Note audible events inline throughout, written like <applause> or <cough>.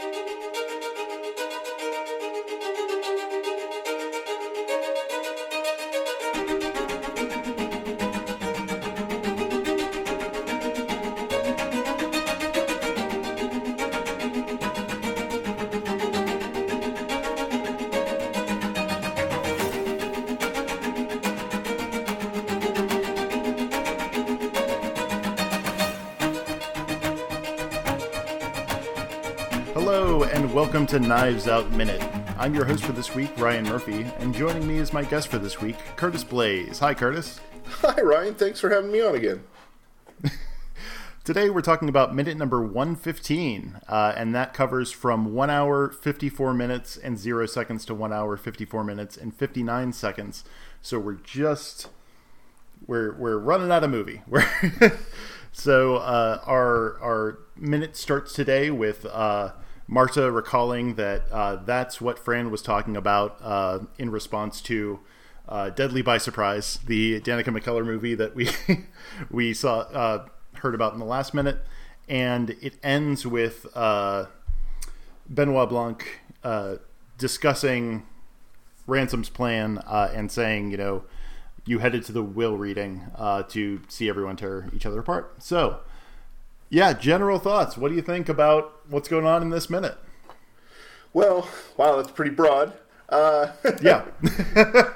Hello, welcome to Knives Out Minute. I'm your host for this week, Ryan Murphy, and joining me is my guest for this week, Curtis Blaze. Hi, Curtis. Hi, Ryan. Thanks for having me on again. <laughs> Today we're talking about minute number 115, uh, and that covers from 1 hour, 54 minutes, and 0 seconds to 1 hour, 54 minutes, and 59 seconds. So we're just. We're, we're running out of movie. <laughs> We're <laughs> so uh, our our minute starts today with uh, Marta recalling that uh, that's what Fran was talking about uh, in response to uh, Deadly by Surprise, the Danica McKellar movie that we <laughs> we saw uh, heard about in the last minute, and it ends with uh, Benoit Blanc uh, discussing Ransom's plan and saying, you know, you headed to the will reading to see everyone tear each other apart. So yeah, general thoughts. What do you think about what's going on in this minute? Well, wow, that's pretty broad. Uh, <laughs> yeah. <laughs>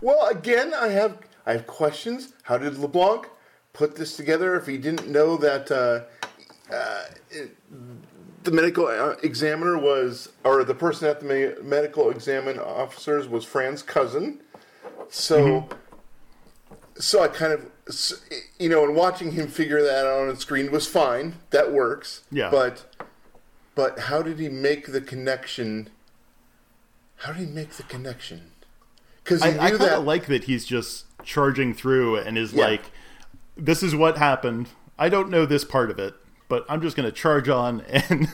well, again, I have I have questions. How did LeBlanc put this together if he didn't know that uh, uh, it, the medical uh, examiner was, or the person at the medical examine officers was Fran's cousin? So, mm-hmm. So I kind of you know, and watching him figure that out on the screen was fine. That works. Yeah. But, but how did he make the connection? How did he make the connection? Because I, I kind of like that he's just charging through and is yeah. like, "This is what happened. I don't know this part of it, but I'm just going to charge on." <laughs> And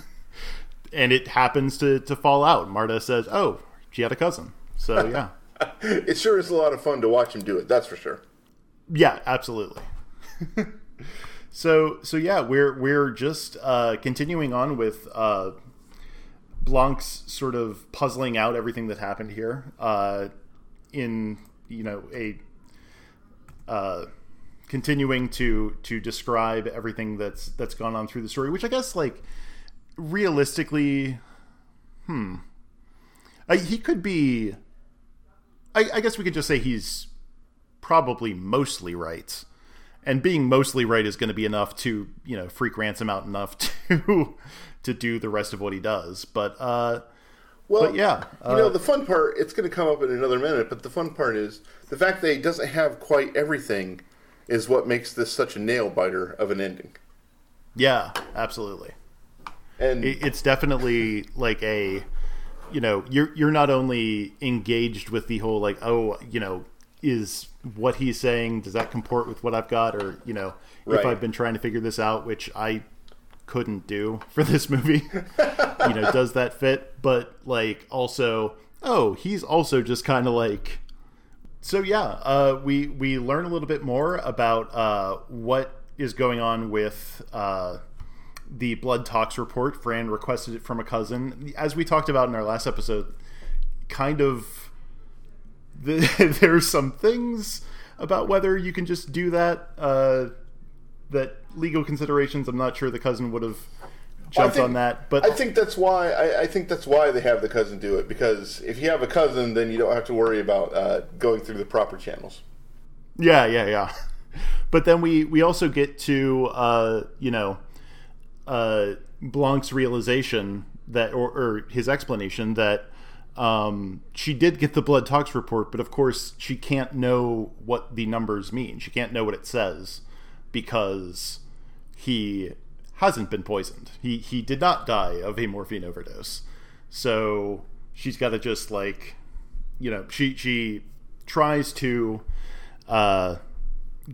and it happens to to fall out. Marta says, "Oh, she had a cousin." So yeah. <laughs> it sure is a lot of fun to watch him do it. That's for sure. Yeah, absolutely. <laughs> so so yeah, we're we're just uh, continuing on with uh, Blanc's sort of puzzling out everything that happened here uh, in you know a uh, continuing to to describe everything that's that's gone on through the story, which I guess like realistically, hmm, he could be. I, I guess we could just say he's probably mostly right. And being mostly right is going to be enough to, you know, freak ransom out enough <laughs> to to do the rest of what he does. But uh well, but yeah, uh, you know, the fun part, it's going to come up in another minute, but the fun part is the fact that he doesn't have quite everything is what makes this such a nail biter of an ending. Yeah, absolutely. And it's definitely like a you know, you're you're not only engaged with the whole like oh, you know, is what he's saying does that comport with what I've got? Or you know right. if I've been trying to figure this out which I couldn't do for this movie <laughs> you know does that fit? But like also oh he's also just kind of like so yeah uh, we we learn a little bit more about uh, what is going on with uh, the blood tox report. Fran requested it from a cousin. As we talked about in our last episode kind of the, <laughs> there's some things about whether you can just do that. Uh, that legal considerations. I'm not sure the cousin would have jumped think, on that, but I think that's why I, I, think that's why they have the cousin do it because if you have a cousin, then you don't have to worry about uh, going through the proper channels. Yeah, yeah, yeah. <laughs> But then we we also get to uh, you know uh, Blanc's realization that or, or his explanation that um, she did get the blood tox report, but of course she can't know what the numbers mean. She can't know what it says because he hasn't been poisoned. He he did not die of a morphine overdose. So she's got to just like, you know, she she tries to uh,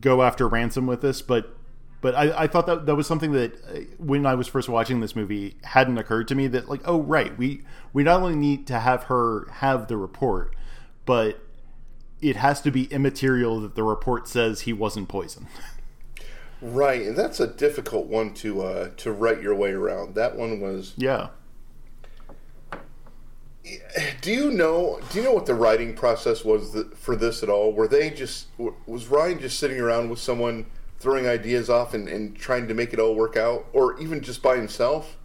go after ransom with this, but but I, I thought that that was something that uh, when I was first watching this movie hadn't occurred to me that like oh right we we not only need to have her have the report but it has to be immaterial that the report says he wasn't poisoned. Right, and that's a difficult one to uh, to write your way around. That one was yeah Do you know? Do you know what the writing process was for this at all? Were they just was Rian just sitting around with someone throwing ideas off and, and trying to make it all work out, or even just by himself?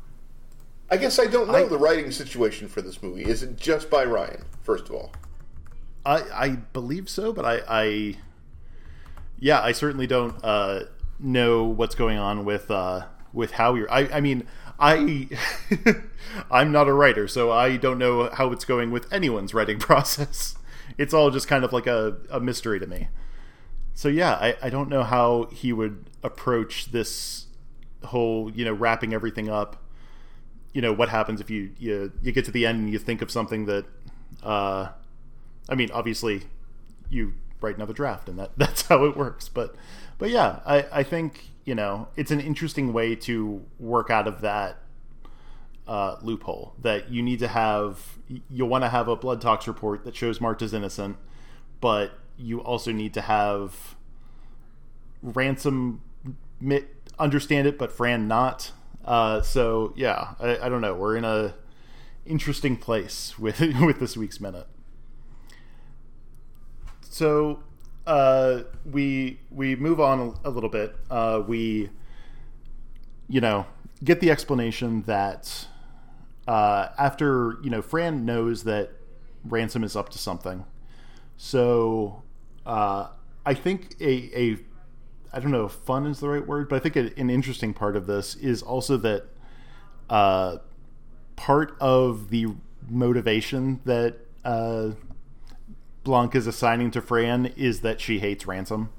I guess I don't know I- the writing situation for this movie. Is it just by Rian? First of all, I, I believe so, but I, I yeah, I certainly don't uh, know what's going on with uh, with how you're. I, I mean, I <laughs> I'm not a writer, so I don't know how it's going with anyone's writing <laughs> process. It's all just kind of like a, a mystery to me. So yeah, I, I don't know how he would approach this whole you know wrapping everything up. You know what happens if you you, you get to the end and you think of something that. Uh, I mean, obviously, you write another draft, and that <laughs> that's how it works. But, but yeah, I I think you know it's an interesting way to work out of that uh, loophole that you need to have. You'll want to have a blood tox report that shows Marta's innocent, but you also need to have ransom understand it, but Fran not. Uh, so yeah, I, I don't know. We're in a interesting place <laughs> with with this week's minute. So uh, we we move on a, a little bit. Uh, we you know get the explanation that uh, after you know Fran knows that ransom is up to something. So uh, I think a a I don't know if fun is the right word, but I think a, an interesting part of this is also that uh, part of the motivation that uh, Blanc is assigning to Fran is that she hates Ransom.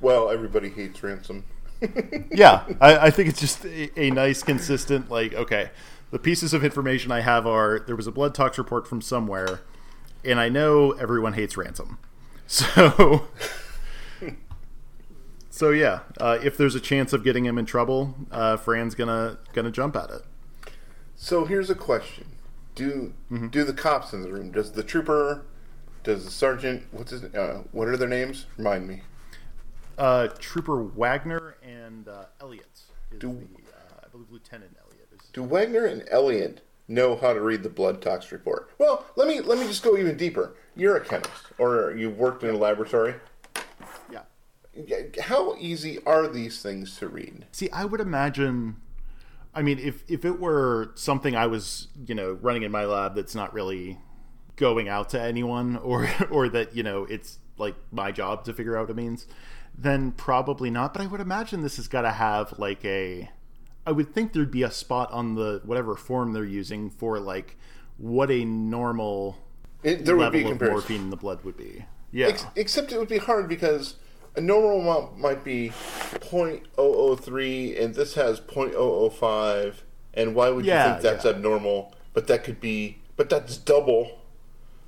well, everybody hates ransom. <laughs> Yeah, I, I think it's just a, a nice, consistent, like, okay, the pieces of information I have are there was a blood tox report from somewhere, and I know everyone hates Ransom. So. <laughs> So yeah, uh, if there's a chance of getting him in trouble, uh, Fran's gonna gonna jump at it. So here's a question: Do do the cops in the room? Does the trooper? Does the sergeant? What's his? Uh, what are their names? Remind me. Uh, Trooper Wagner and uh, Elliot is Do- the, uh, I believe Lieutenant Elliot is. Do Wagner and Elliot know how to read the blood tox report? Well, let me let me just go even deeper. You're a chemist, or you've worked in a laboratory. Yeah. How easy are these things to read? See, I would imagine. I mean, if if it were something I was, you know, running in my lab that's not really going out to anyone, <laughs> or or that you know it's like my job to figure out what it means, then probably not. But I would imagine this has got to have like a. I would think there'd be a spot on the whatever form they're using for like what a normal It, there would be of morphine in the blood would be. Yeah. Ex- except it would be hard because a normal amount might be 0.003 and this has 0.005 and why would you think that's yeah. abnormal but that could be but that's double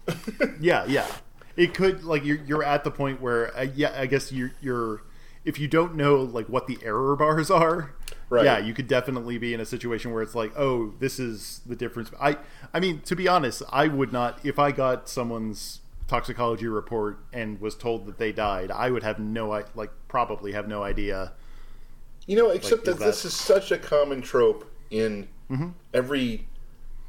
<laughs> Yeah, yeah. It could like you're you're at the point where uh, yeah, I guess you're you're if you don't know like what the error bars are, Right. yeah, you could definitely be in a situation where it's like, oh, this is the difference. I I mean, to be honest, I would not if I got someone's toxicology report and was told that they died, I would have no i like probably have no idea. you know except is that, this is such a common trope in Mm-hmm. every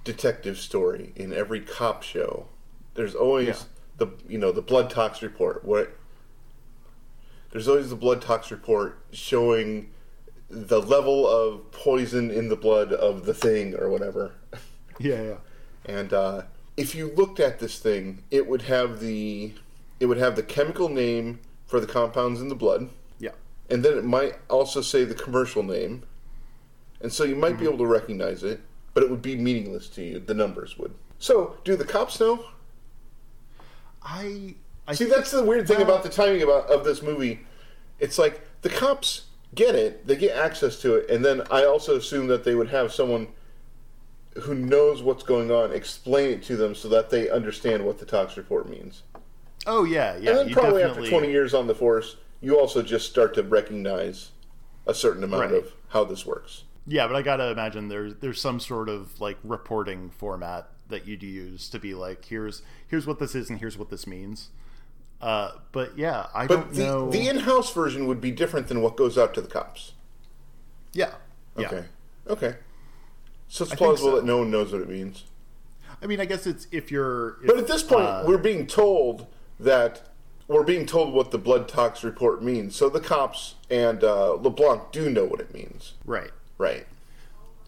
detective story in every cop show there's always Yeah. the you know the blood tox report what there's always the blood tox report showing the level of poison in the blood of the thing or whatever. Yeah, yeah. and uh, if you looked at this thing it would have the it would have the chemical name for the compounds in the blood. Yeah. and then it might also say the commercial name. And so you might Mm-hmm. be able to recognize it but it would be meaningless to you. The numbers would. So do the cops know? I I see that's the weird thing about the timing about of this movie. It's like the cops get it they get access to it and then i also assume that they would have someone who knows what's going on explain it to them so that they understand what the tox report means Oh yeah, yeah. and then you probably definitely, after 20 years on the force you also just start to recognize a certain amount Right. of how this works Yeah, but I gotta imagine there's there's some sort of like reporting format that you'd use to be like, here's here's what this is and here's what this means. Uh, but yeah, I But don't the, know. the in-house version would be different than what goes out to the cops. yeah, yeah. Okay. Okay. So it's plausible so. that no one knows what it means. I mean, I guess it's if you're. If, But at this point, uh, we're being told that we're being told what the blood tox report means. So the cops and uh, LeBlanc do know what it means, right. right?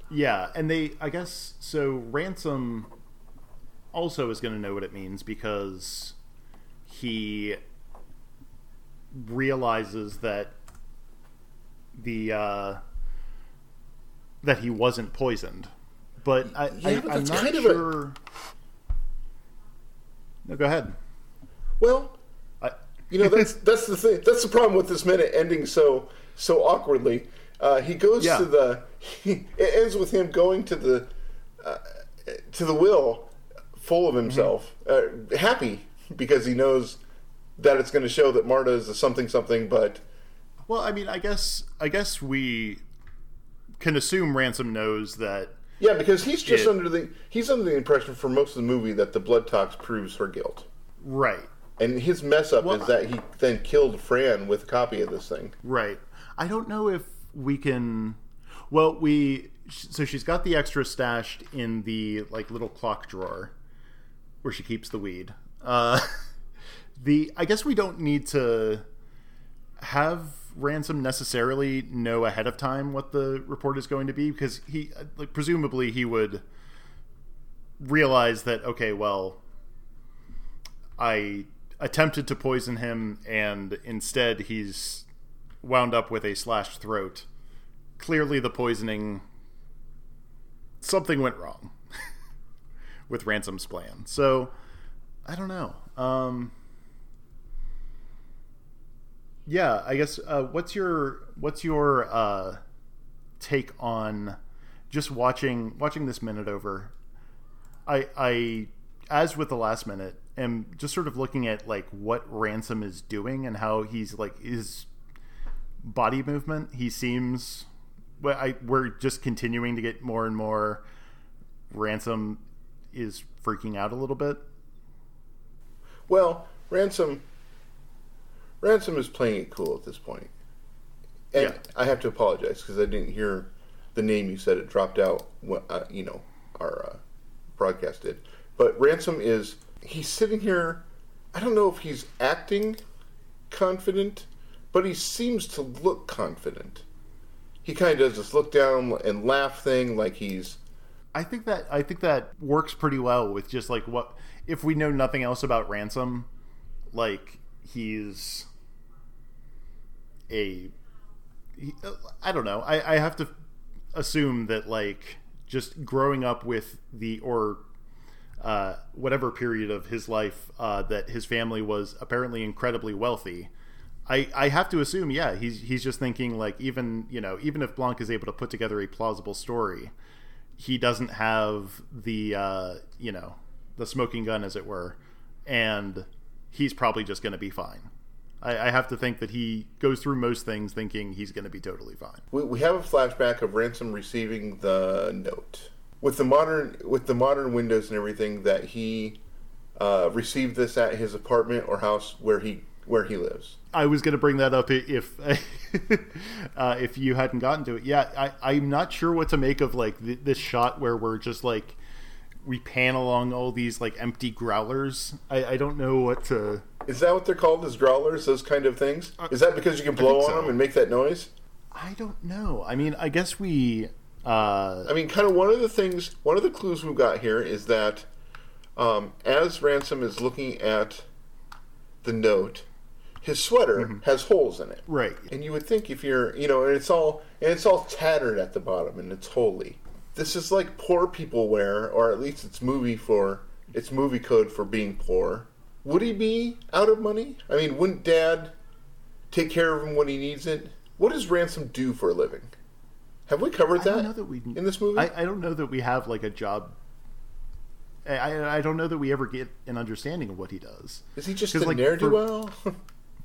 Yeah, and they, I guess, so Ransom also is going to know what it means because he realizes that the uh, that he wasn't poisoned. But I, Yeah, I, I'm not kind of a- sure. No, go ahead. Well, I, you know that's <laughs> that's the thing. That's the problem with this minute ending so so awkwardly. Uh, he goes Yeah. to the. it ends with him going to the uh, to the will, full of himself, uh, happy because he knows that it's going to show that Marta is a something something. But well, I mean, I guess I guess we can assume Ransom knows that. yeah, because he's just It- under the he's under the impression for most of the movie that the blood tox proves her guilt. Right. And his mess up Well, is that he then killed Fran with a copy of this thing. Right. I don't know if we can. Well, we. So she's got the extra stashed in the like little clock drawer where she keeps the weed. Uh, <laughs> the I guess we don't need to have ransom necessarily know ahead of time what the report is going to be because he like presumably he would realize that okay well I attempted to poison him, and instead he's wound up with a slashed throat. Clearly, the poisoning. Something went wrong <laughs> with Ransom's plan. So, I don't know. Um, yeah, I guess. Uh, what's your what's your uh, take on just watching watching this minute over? I I as with the last minute am just sort of looking at like what ransom is doing and how he's like his body movement he seems I we're just continuing to get more and more ransom is freaking out a little bit Well, Ransom Ransom is playing it cool at this point. And Yeah. I have to apologize because I didn't hear the name you said it dropped out when uh, you know our uh, broadcast did. But Ransom is he's sitting here I don't know if he's acting confident, but he seems to look confident. He kind of does this look down and laugh thing like he's I think that I think that works pretty well with just like what if we know nothing else about ransom like he's a he, I don't know. I, I have to assume that like just growing up with the or uh, whatever period of his life uh, that his family was apparently incredibly wealthy I, I have to assume yeah he's he's just thinking like even you know even if Blanc is able to put together a plausible story he doesn't have the uh, you know the smoking gun as it were and he's probably just going to be fine I, I have to think that he goes through most things thinking he's going to be totally fine We, we have a flashback of Ransom receiving the note with the modern with the modern windows and everything that he uh, received this at his apartment or house where he where he lives. I was going to bring that up if <laughs> uh, if you hadn't gotten to it. Yeah, I, I'm not sure what to make of like th- this shot where we're just like we pan along all these like empty growlers. I, I don't know what to. Is that what they're called? As growlers, those kind of things? Is that because you can blow on Uh, so. them and make that noise? I don't know. I mean, I guess we. Uh, I mean, kind of one of the things, one of the clues we've got here is that um, as Ransom is looking at the note, his sweater Mm-hmm. has holes in it. right. And you would think if you're, you know, and it's all and it's all tattered at the bottom and it's holy. This is like poor people wear, or at least it's movie for it's movie code for being poor. Would he be out of money? I mean, wouldn't Dad take care of him when he needs it? What does Ransom do for a living? Have we covered I that, don't know that we in this movie? I, I don't know that we have like a job. I, I I don't know that we ever get an understanding of what he does. is he just a like, ne'er do well? <laughs>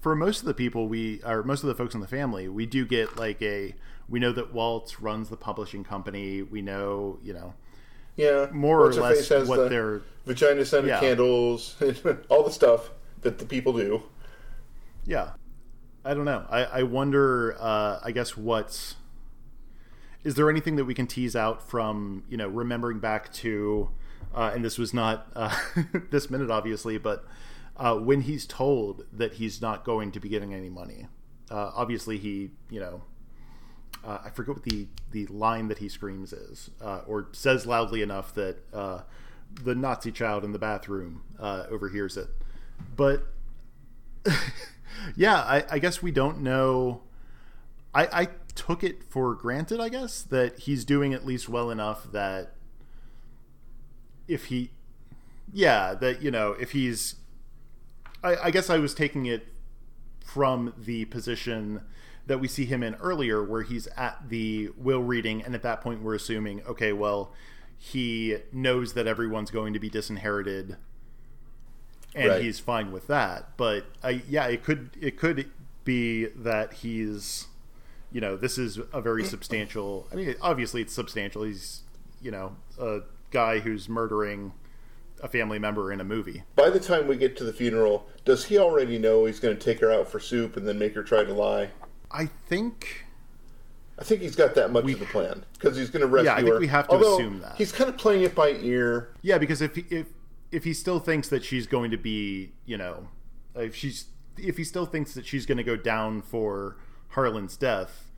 for most of the people we or most of the folks in the family we do get like a we know that Waltz runs the publishing company we know you know yeah, more or What's less what the they're vagina scented Yeah. candles, <laughs> all the stuff that the people do. yeah I don't know I I wonder uh, I guess what's is there anything that we can tease out from you know remembering back to uh, and this was not uh, <laughs> this minute, obviously, but uh, when he's told that he's not going to be getting any money, uh, obviously he, you know, uh, I forget what the the line that he screams is, uh, or says loudly enough that the Nazi child in the bathroom overhears it. But <laughs> yeah, I, I, guess we don't know. I, I took it for granted, I guess, that he's doing at least well enough that if he, yeah, that you know, if he's, I, I guess I was taking it from the position that we see him in earlier, where he's at the will reading, and at that point we're assuming, okay, well, he knows that everyone's going to be disinherited and right. he's fine with that. But I, yeah, it could it could be that he's, you know, this is a very <clears throat> substantial. I mean, obviously it's substantial. He's, you know, a guy who's murdering a family member in a movie. By the time we get to the funeral, does he already know he's going to take her out for soup and then make her try to lie? I think. I think he's got that much we, of the plan because he's going to rescue her. Yeah, I think her. we have to Although, assume that he's kind of playing it by ear. Yeah, because if if if he still thinks that she's going to be, you know, if she's if he still thinks that she's going to go down for Harlan's death,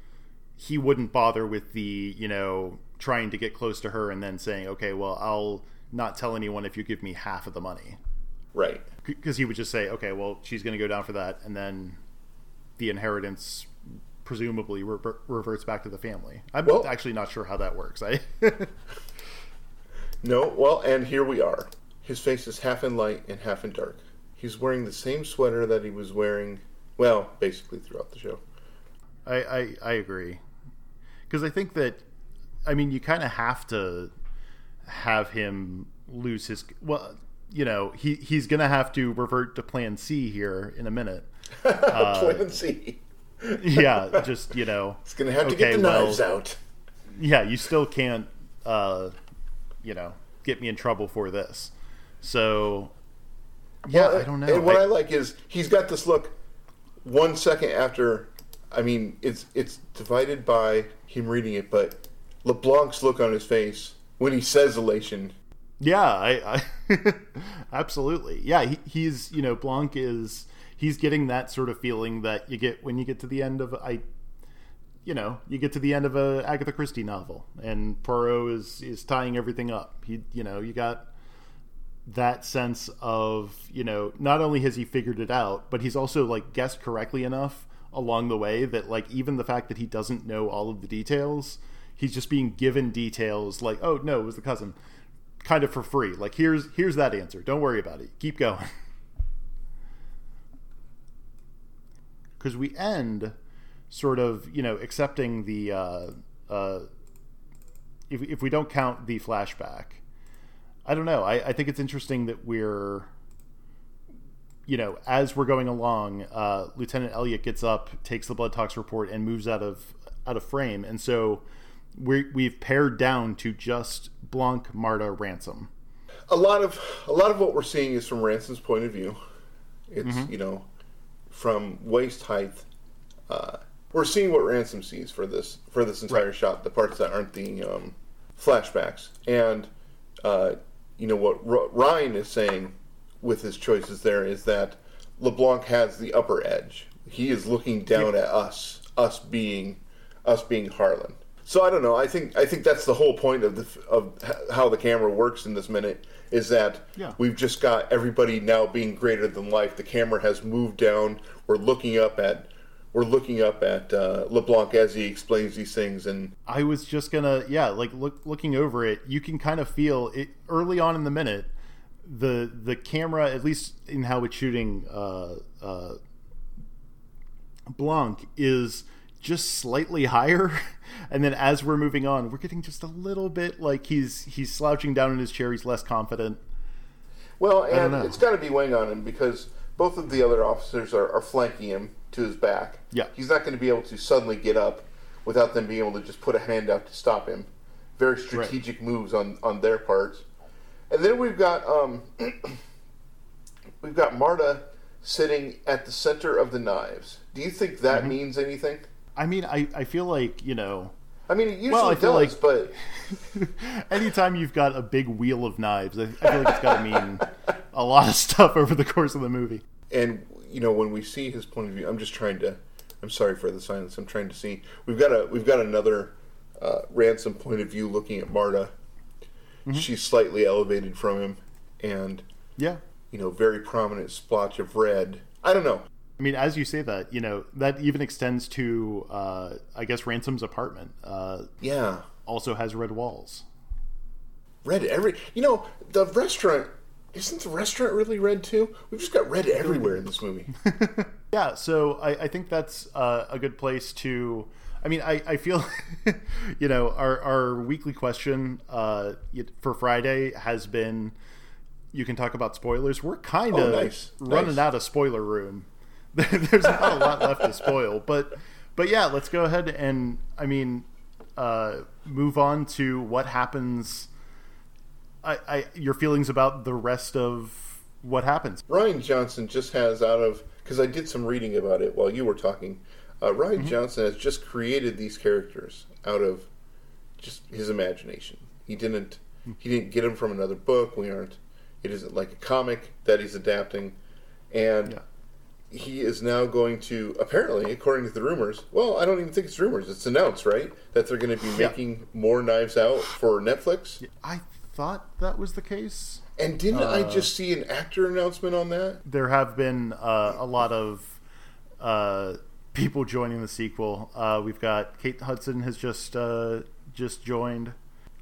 he wouldn't bother with the, you know, trying to get close to her and then saying, "Okay, well, I'll not tell anyone if you give me half of the money." Right. Because he would just say, "Okay, well, she's going to go down for that," and then the inheritance presumably reverts back to the family. I'm well, actually not sure how that works. I No, well, and here we are. His face is half in light and half in dark. He's wearing the same sweater that he was wearing, well, basically throughout the show. I, I, I agree. Because I think that, I mean, you kind of have to have him lose his. Well, you know, he, he's going to have to revert to plan C here in a minute. Uh, <laughs> plan C. <laughs> yeah, just, you know. Going to have to get the knives out. Yeah, you still can't, uh, you know, get me in trouble for this. So, yeah, well, I don't know. And what I, I like is he's got this look. One second after, I mean, it's it's divided by him reading it, but LeBlanc's look on his face when he says elation. Yeah, I, I <laughs> absolutely. Yeah, he, he's you know Blanc is he's getting that sort of feeling that you get when you get to the end of I you know, you get to the end of a Agatha Christie novel, and Poirot is is tying everything up. He, you know, you got that sense of you know not only has he figured it out but he's also like guessed correctly enough along the way that like even the fact that he doesn't know all of the details he's just being given details like oh no it was the cousin. Kind of for free. Like here's here's that answer. Don't worry about it. Keep going. <laughs> Because we end sort of you know accepting the uh uh if, if we don't count the flashback I don't know. I, I think it's interesting that we're, you know, as we're going along, uh, Lieutenant Elliot gets up, takes the blood tox report, and moves out of out of frame, and so we we've pared down to just Blanc, Marta, Ransom. A lot of a lot of what we're seeing is from Ransom's point of view. It's mm-hmm. you know, from waist height. Uh, we're seeing what Ransom sees for this for this entire right. shot. The parts that aren't the um, flashbacks, and uh, you know what R- Rian is saying with his choices there is that LeBlanc has the upper edge. He is looking down yeah. at us, us being us being Harlan. So I don't know. I think I think that's the whole point of the of how the camera works in this minute is that yeah. we've just got everybody now being greater than life. The camera has moved down. We're looking up at we're looking up at uh, LeBlanc as he explains these things. And I was just gonna, yeah, like look, looking over it, you can kind of feel it early on in the minute. The the camera, at least in how it's shooting, uh, uh, Blanc is just slightly higher, <laughs> and then as we're moving on, we're getting just a little bit like he's he's slouching down in his chair. He's less confident. Well, and it's got to be weighing on him because both of the other officers are, are flanking him to his back. Yeah. He's not going to be able to suddenly get up without them being able to just put a hand out to stop him. Very strategic right. moves on, on their parts. And then we've got um, <clears throat> we've got Marta sitting at the center of the knives. Do you think that mm-hmm. means anything? I mean, I, I feel like, you know, I mean, it usually Well, I does, like- but <laughs> Anytime you've got a big wheel of knives, I, I feel like it's got to mean a lot of stuff over the course of the movie. and you know when we see his point of view, I'm just trying to. I'm sorry for the silence. I'm trying to see. We've got a we've got another uh, ransom point of view looking at Marta. She's slightly elevated from him, and Yeah. you know, very prominent splotch of red. I don't know. I mean, as you say that, you know, that even extends to, uh, I guess, Ransom's apartment. Uh, Yeah, also has red walls. red every. You know, the restaurant isn't the restaurant really red too? We've just got red everywhere in this movie. <laughs> <laughs> Yeah, so I, I think that's uh, a good place to. I mean, I, I feel, <laughs> you know, our, our weekly question uh, for Friday has been you can talk about spoilers. We're kind of Oh, nice, running nice. out of spoiler room. <laughs> There's not a lot left to spoil, but but yeah, let's go ahead and I mean, uh, move on to what happens. I, I your feelings about the rest of what happens. Rian Johnson just has out of because I did some reading about it while you were talking. Uh, Rian Johnson has just created these characters out of just his imagination. He didn't he didn't get them from another book. We aren't. It isn't like a comic that he's adapting, and Yeah. He is now going to apparently, according to the rumors. Well, I don't even think it's rumors. It's announced, right, that they're going to be Yeah. making more Knives Out for Netflix. I thought that was the case. And didn't I just see an actor announcement on that? there have been uh, a lot of uh, people joining the sequel. Uh, we've got Kate Hudson has just uh, just joined.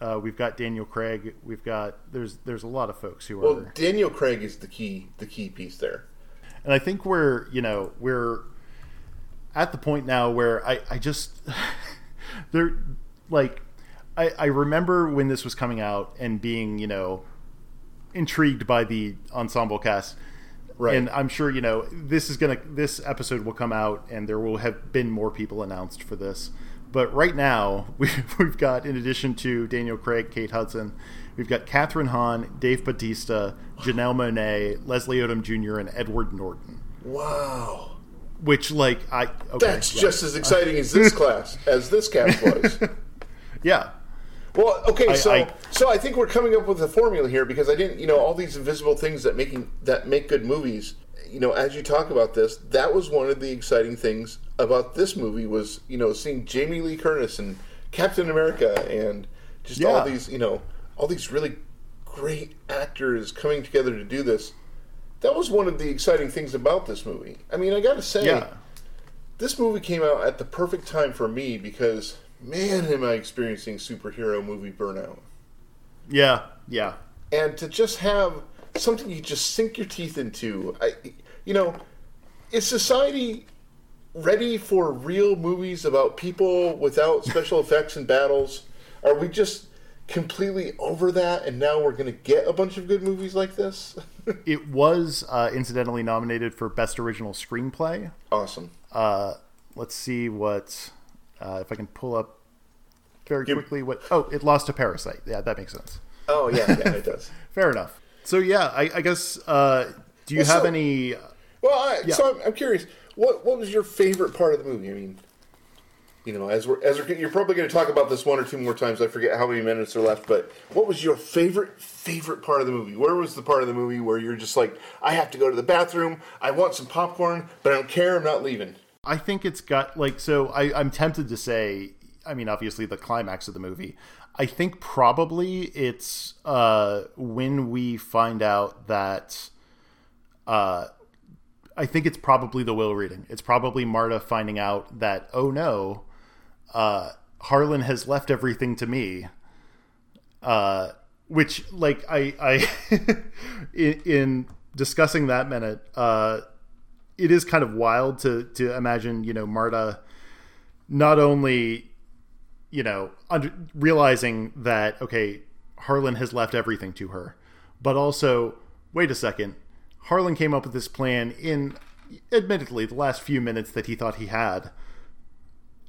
Uh, we've got Daniel Craig. We've got there's there's a lot of folks who Well, are, Well, Daniel Craig is the key the key piece there. And I think we're you know we're at the point now where I I just <laughs> they're like I I remember when this was coming out and being you know intrigued by the ensemble cast. Right. And I'm sure you know this is gonna this episode will come out and there will have been more people announced for this. But right now <laughs> we've, we've got in addition to Daniel Craig, Kate Hudson, we've got Kathryn Hahn, Dave Bautista, Janelle Monáe, Leslie Odom Jr., and Edward Norton. Wow. Which like I okay, That's yeah. just as exciting as this <laughs> class, as this cast was. <laughs> yeah Well, okay, I- so I- so I think we're coming up with a formula here because I didn't, you know, all these invisible things that making that make good movies. You know, as you talk about this, that was one of the exciting things about this movie was, you know, seeing Jamie Lee Curtis and Captain America and just all these, you know, all these really great actors coming together to do this. That was one of the exciting things about this movie. I mean, I got to say, yeah this movie came out at the perfect time for me because man am i experiencing superhero movie burnout yeah yeah and to just have something you just sink your teeth into i you know is society ready for real movies about people without special <laughs> effects and battles are we just completely over that and now we're going to get a bunch of good movies like this <laughs> it was uh, incidentally nominated for best original screenplay. awesome Uh, let's see what uh, if I can pull up very Give- quickly. What? Oh, it lost to Parasite. Yeah, that makes sense. oh yeah yeah it does <laughs> Fair enough. So yeah, I, I guess. Uh, do you Well, have so- any? Well, I, Yeah. so I'm, I'm curious. What what was your favorite part of the movie? I mean, you know, as we're as we're, you're probably going to talk about this one or two more times. I forget how many minutes are left, but what was your favorite favorite part of the movie? Where was the part of the movie where you're just like, I have to go to the bathroom. I want some popcorn, but I don't care. I'm not leaving. I think it's got like so. I, I'm tempted to say. I mean, obviously, the climax of the movie. I think probably it's uh, when we find out that. Uh, I think it's probably the will reading. It's probably Marta finding out that oh no, uh, Harlan has left everything to me. Uh, which like I I <laughs> in, in discussing that minute, uh, it is kind of wild to to imagine you know Marta not only you know under, realizing that okay Harlan has left everything to her, but also wait a second, Harlan came up with this plan in admittedly the last few minutes that he thought he had,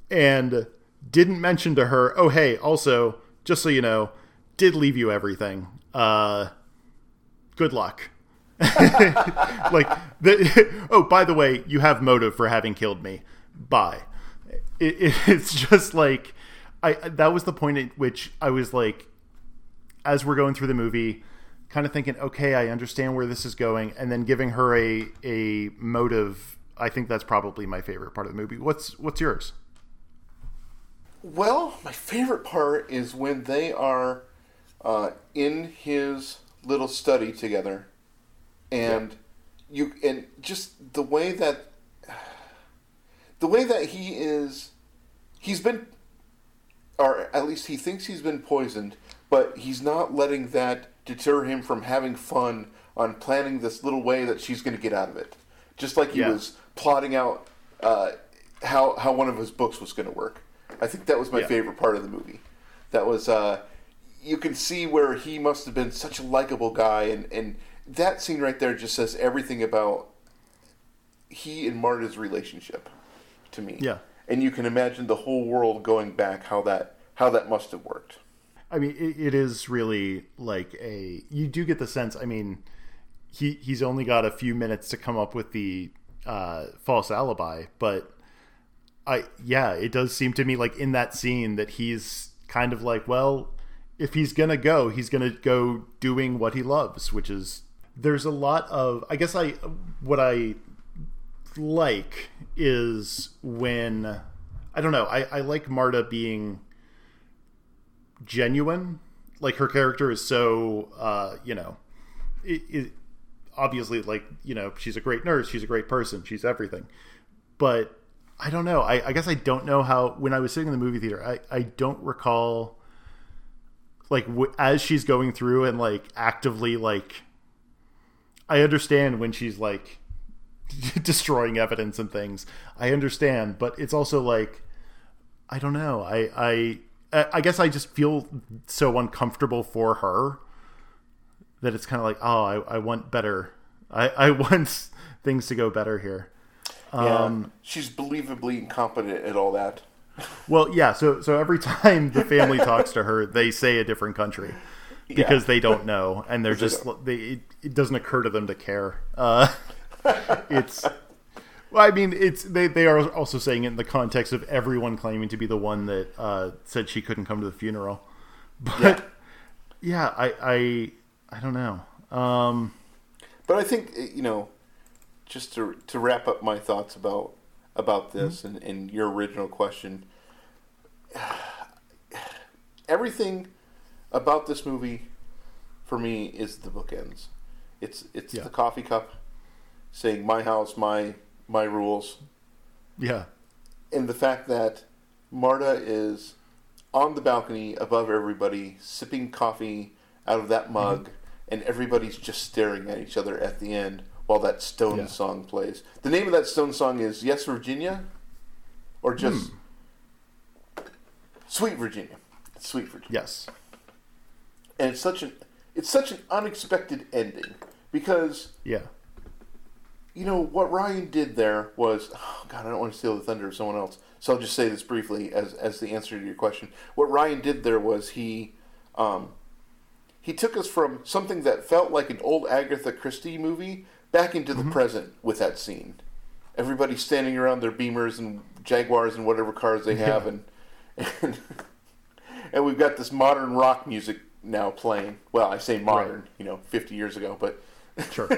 and didn't mention to her oh hey also just so you know did leave you everything uh good luck <laughs> like the, <laughs> oh by the way you have motive for having killed me bye it, it, <laughs> it's just like I that was the point at which I was like, as we're going through the movie, kind of thinking, okay, I understand where this is going, and then giving her a a motive. I think that's probably my favorite part of the movie. What's what's yours? Well, my favorite part is when they are uh, in his little study together, and you and just the way that <sighs> the way that he is, he's been, or at least he thinks he's been poisoned, but he's not letting that deter him from having fun on planning this little way that she's going to get out of it. Just like he Yeah. was plotting out uh, how how one of his books was going to work. I think that was my Yeah. favorite part of the movie. That was uh, you can see where he must have been such a likable guy, and and that scene right there just says everything about he and Marta's relationship to me. Yeah. and you can imagine the whole world going back how that how that must have worked. I mean, it, it is really like a. You do get the sense. I mean, he he's only got a few minutes to come up with the uh, false alibi, but I yeah, it does seem to me like in that scene that he's kind of like, well, if he's gonna go, he's gonna go doing what he loves, which is there's a lot of. I guess I what I like is when I don't know. I, I like Marta being genuine. Like her character is so, uh, you know, it, it, obviously like you know she's a great nurse, she's a great person, she's everything. But I don't know. I, I guess I don't know how. When I was sitting in the movie theater, I I don't recall like w- as she's going through and like actively like. I understand when she's like <laughs> destroying evidence and things. I understand, but it's also like I don't know. I I I guess I just feel so uncomfortable for her that it's kind of like, oh, I, I want better. I, I <laughs> want things to go better here. Um, Yeah, she's believably incompetent at all that. Well, yeah. So so every time the family <laughs> talks to her, they say a different country because Yeah. they don't know, and they're just they. It, it doesn't occur to them to care. Uh, <laughs> it's. Well, I mean, it's they. They are also saying it in the context of everyone claiming to be the one that uh, said she couldn't come to the funeral. <laughs> But Yeah. yeah, I I I don't know. Um, But I think you know, just to to wrap up my thoughts about about this Mm-hmm. and, and your original question, <sighs> everything about this movie for me is the bookends. It's it's Yeah. the coffee cup saying my house, my my rules, yeah, and the fact that Marta is on the balcony above everybody, sipping coffee out of that mug, and everybody's just staring at each other at the end while that Stone Yeah. song plays. The name of that Stone song is Yes, Virginia, or just Sweet Virginia. It's Sweet Virginia yes, and it's such an it's such an unexpected ending because yeah, you know what Rian did there was oh God I don't want to steal the thunder of someone else so I'll just say this briefly as as the answer to your question what Rian did there was he um, he took us from something that felt like an old Agatha Christie movie back into the mm-hmm. present with that scene everybody standing around their beamers and jaguars and whatever cars they have and and <laughs> and we've got this modern rock music now playing well I say modern you know 50 years ago but sure. <laughs>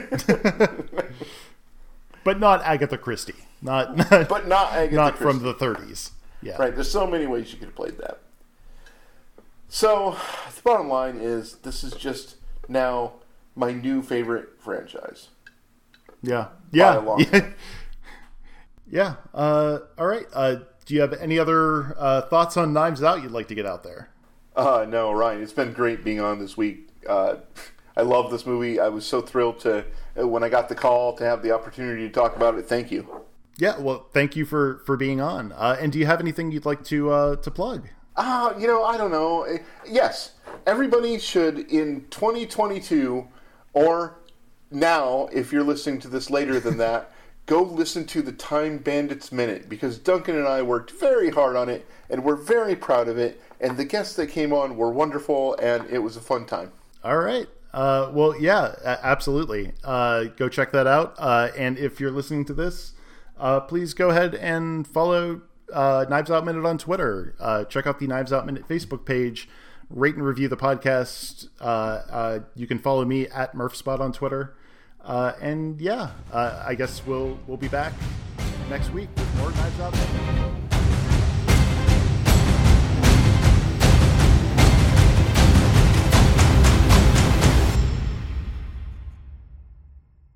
but not Agatha Christie. Not <laughs> not, but not Agatha not Christie. from the 30s. Yeah. Right. There's so many ways you could have played that. So the bottom line is, this is just now my new favorite franchise. Yeah. Yeah. Yeah. <laughs> yeah. Uh, all right. Uh, do you have any other uh, thoughts on Knives Out you'd like to get out there? Uh, no, Ryan, it's been great being on this week. Uh, <laughs> I love this movie. I was so thrilled to uh, when I got the call to have the opportunity to talk about it. Thank you. Yeah. Well, thank you for for being on. Uh, and do you have anything you'd like to uh, to plug? Ah, you know, I don't know. Eh, Yes, everybody should in 2022 or now, if you're listening to this later than that, <laughs> go listen to the Time Bandits Minute because Duncan and I worked very hard on it and we're very proud of it. And the guests that came on were wonderful and it was a fun time. All right. Uh, well, yeah, absolutely. Uh, go check that out. Uh, and if you're listening to this, uh, please go ahead and follow uh, Knives Out Minute on Twitter. Uh, check out the Knives Out Minute Facebook page. Rate and review the podcast. Uh, uh, you can follow me at MurphSpot on Twitter. Uh, and yeah, uh, I guess we'll we'll be back next week with more Knives Out.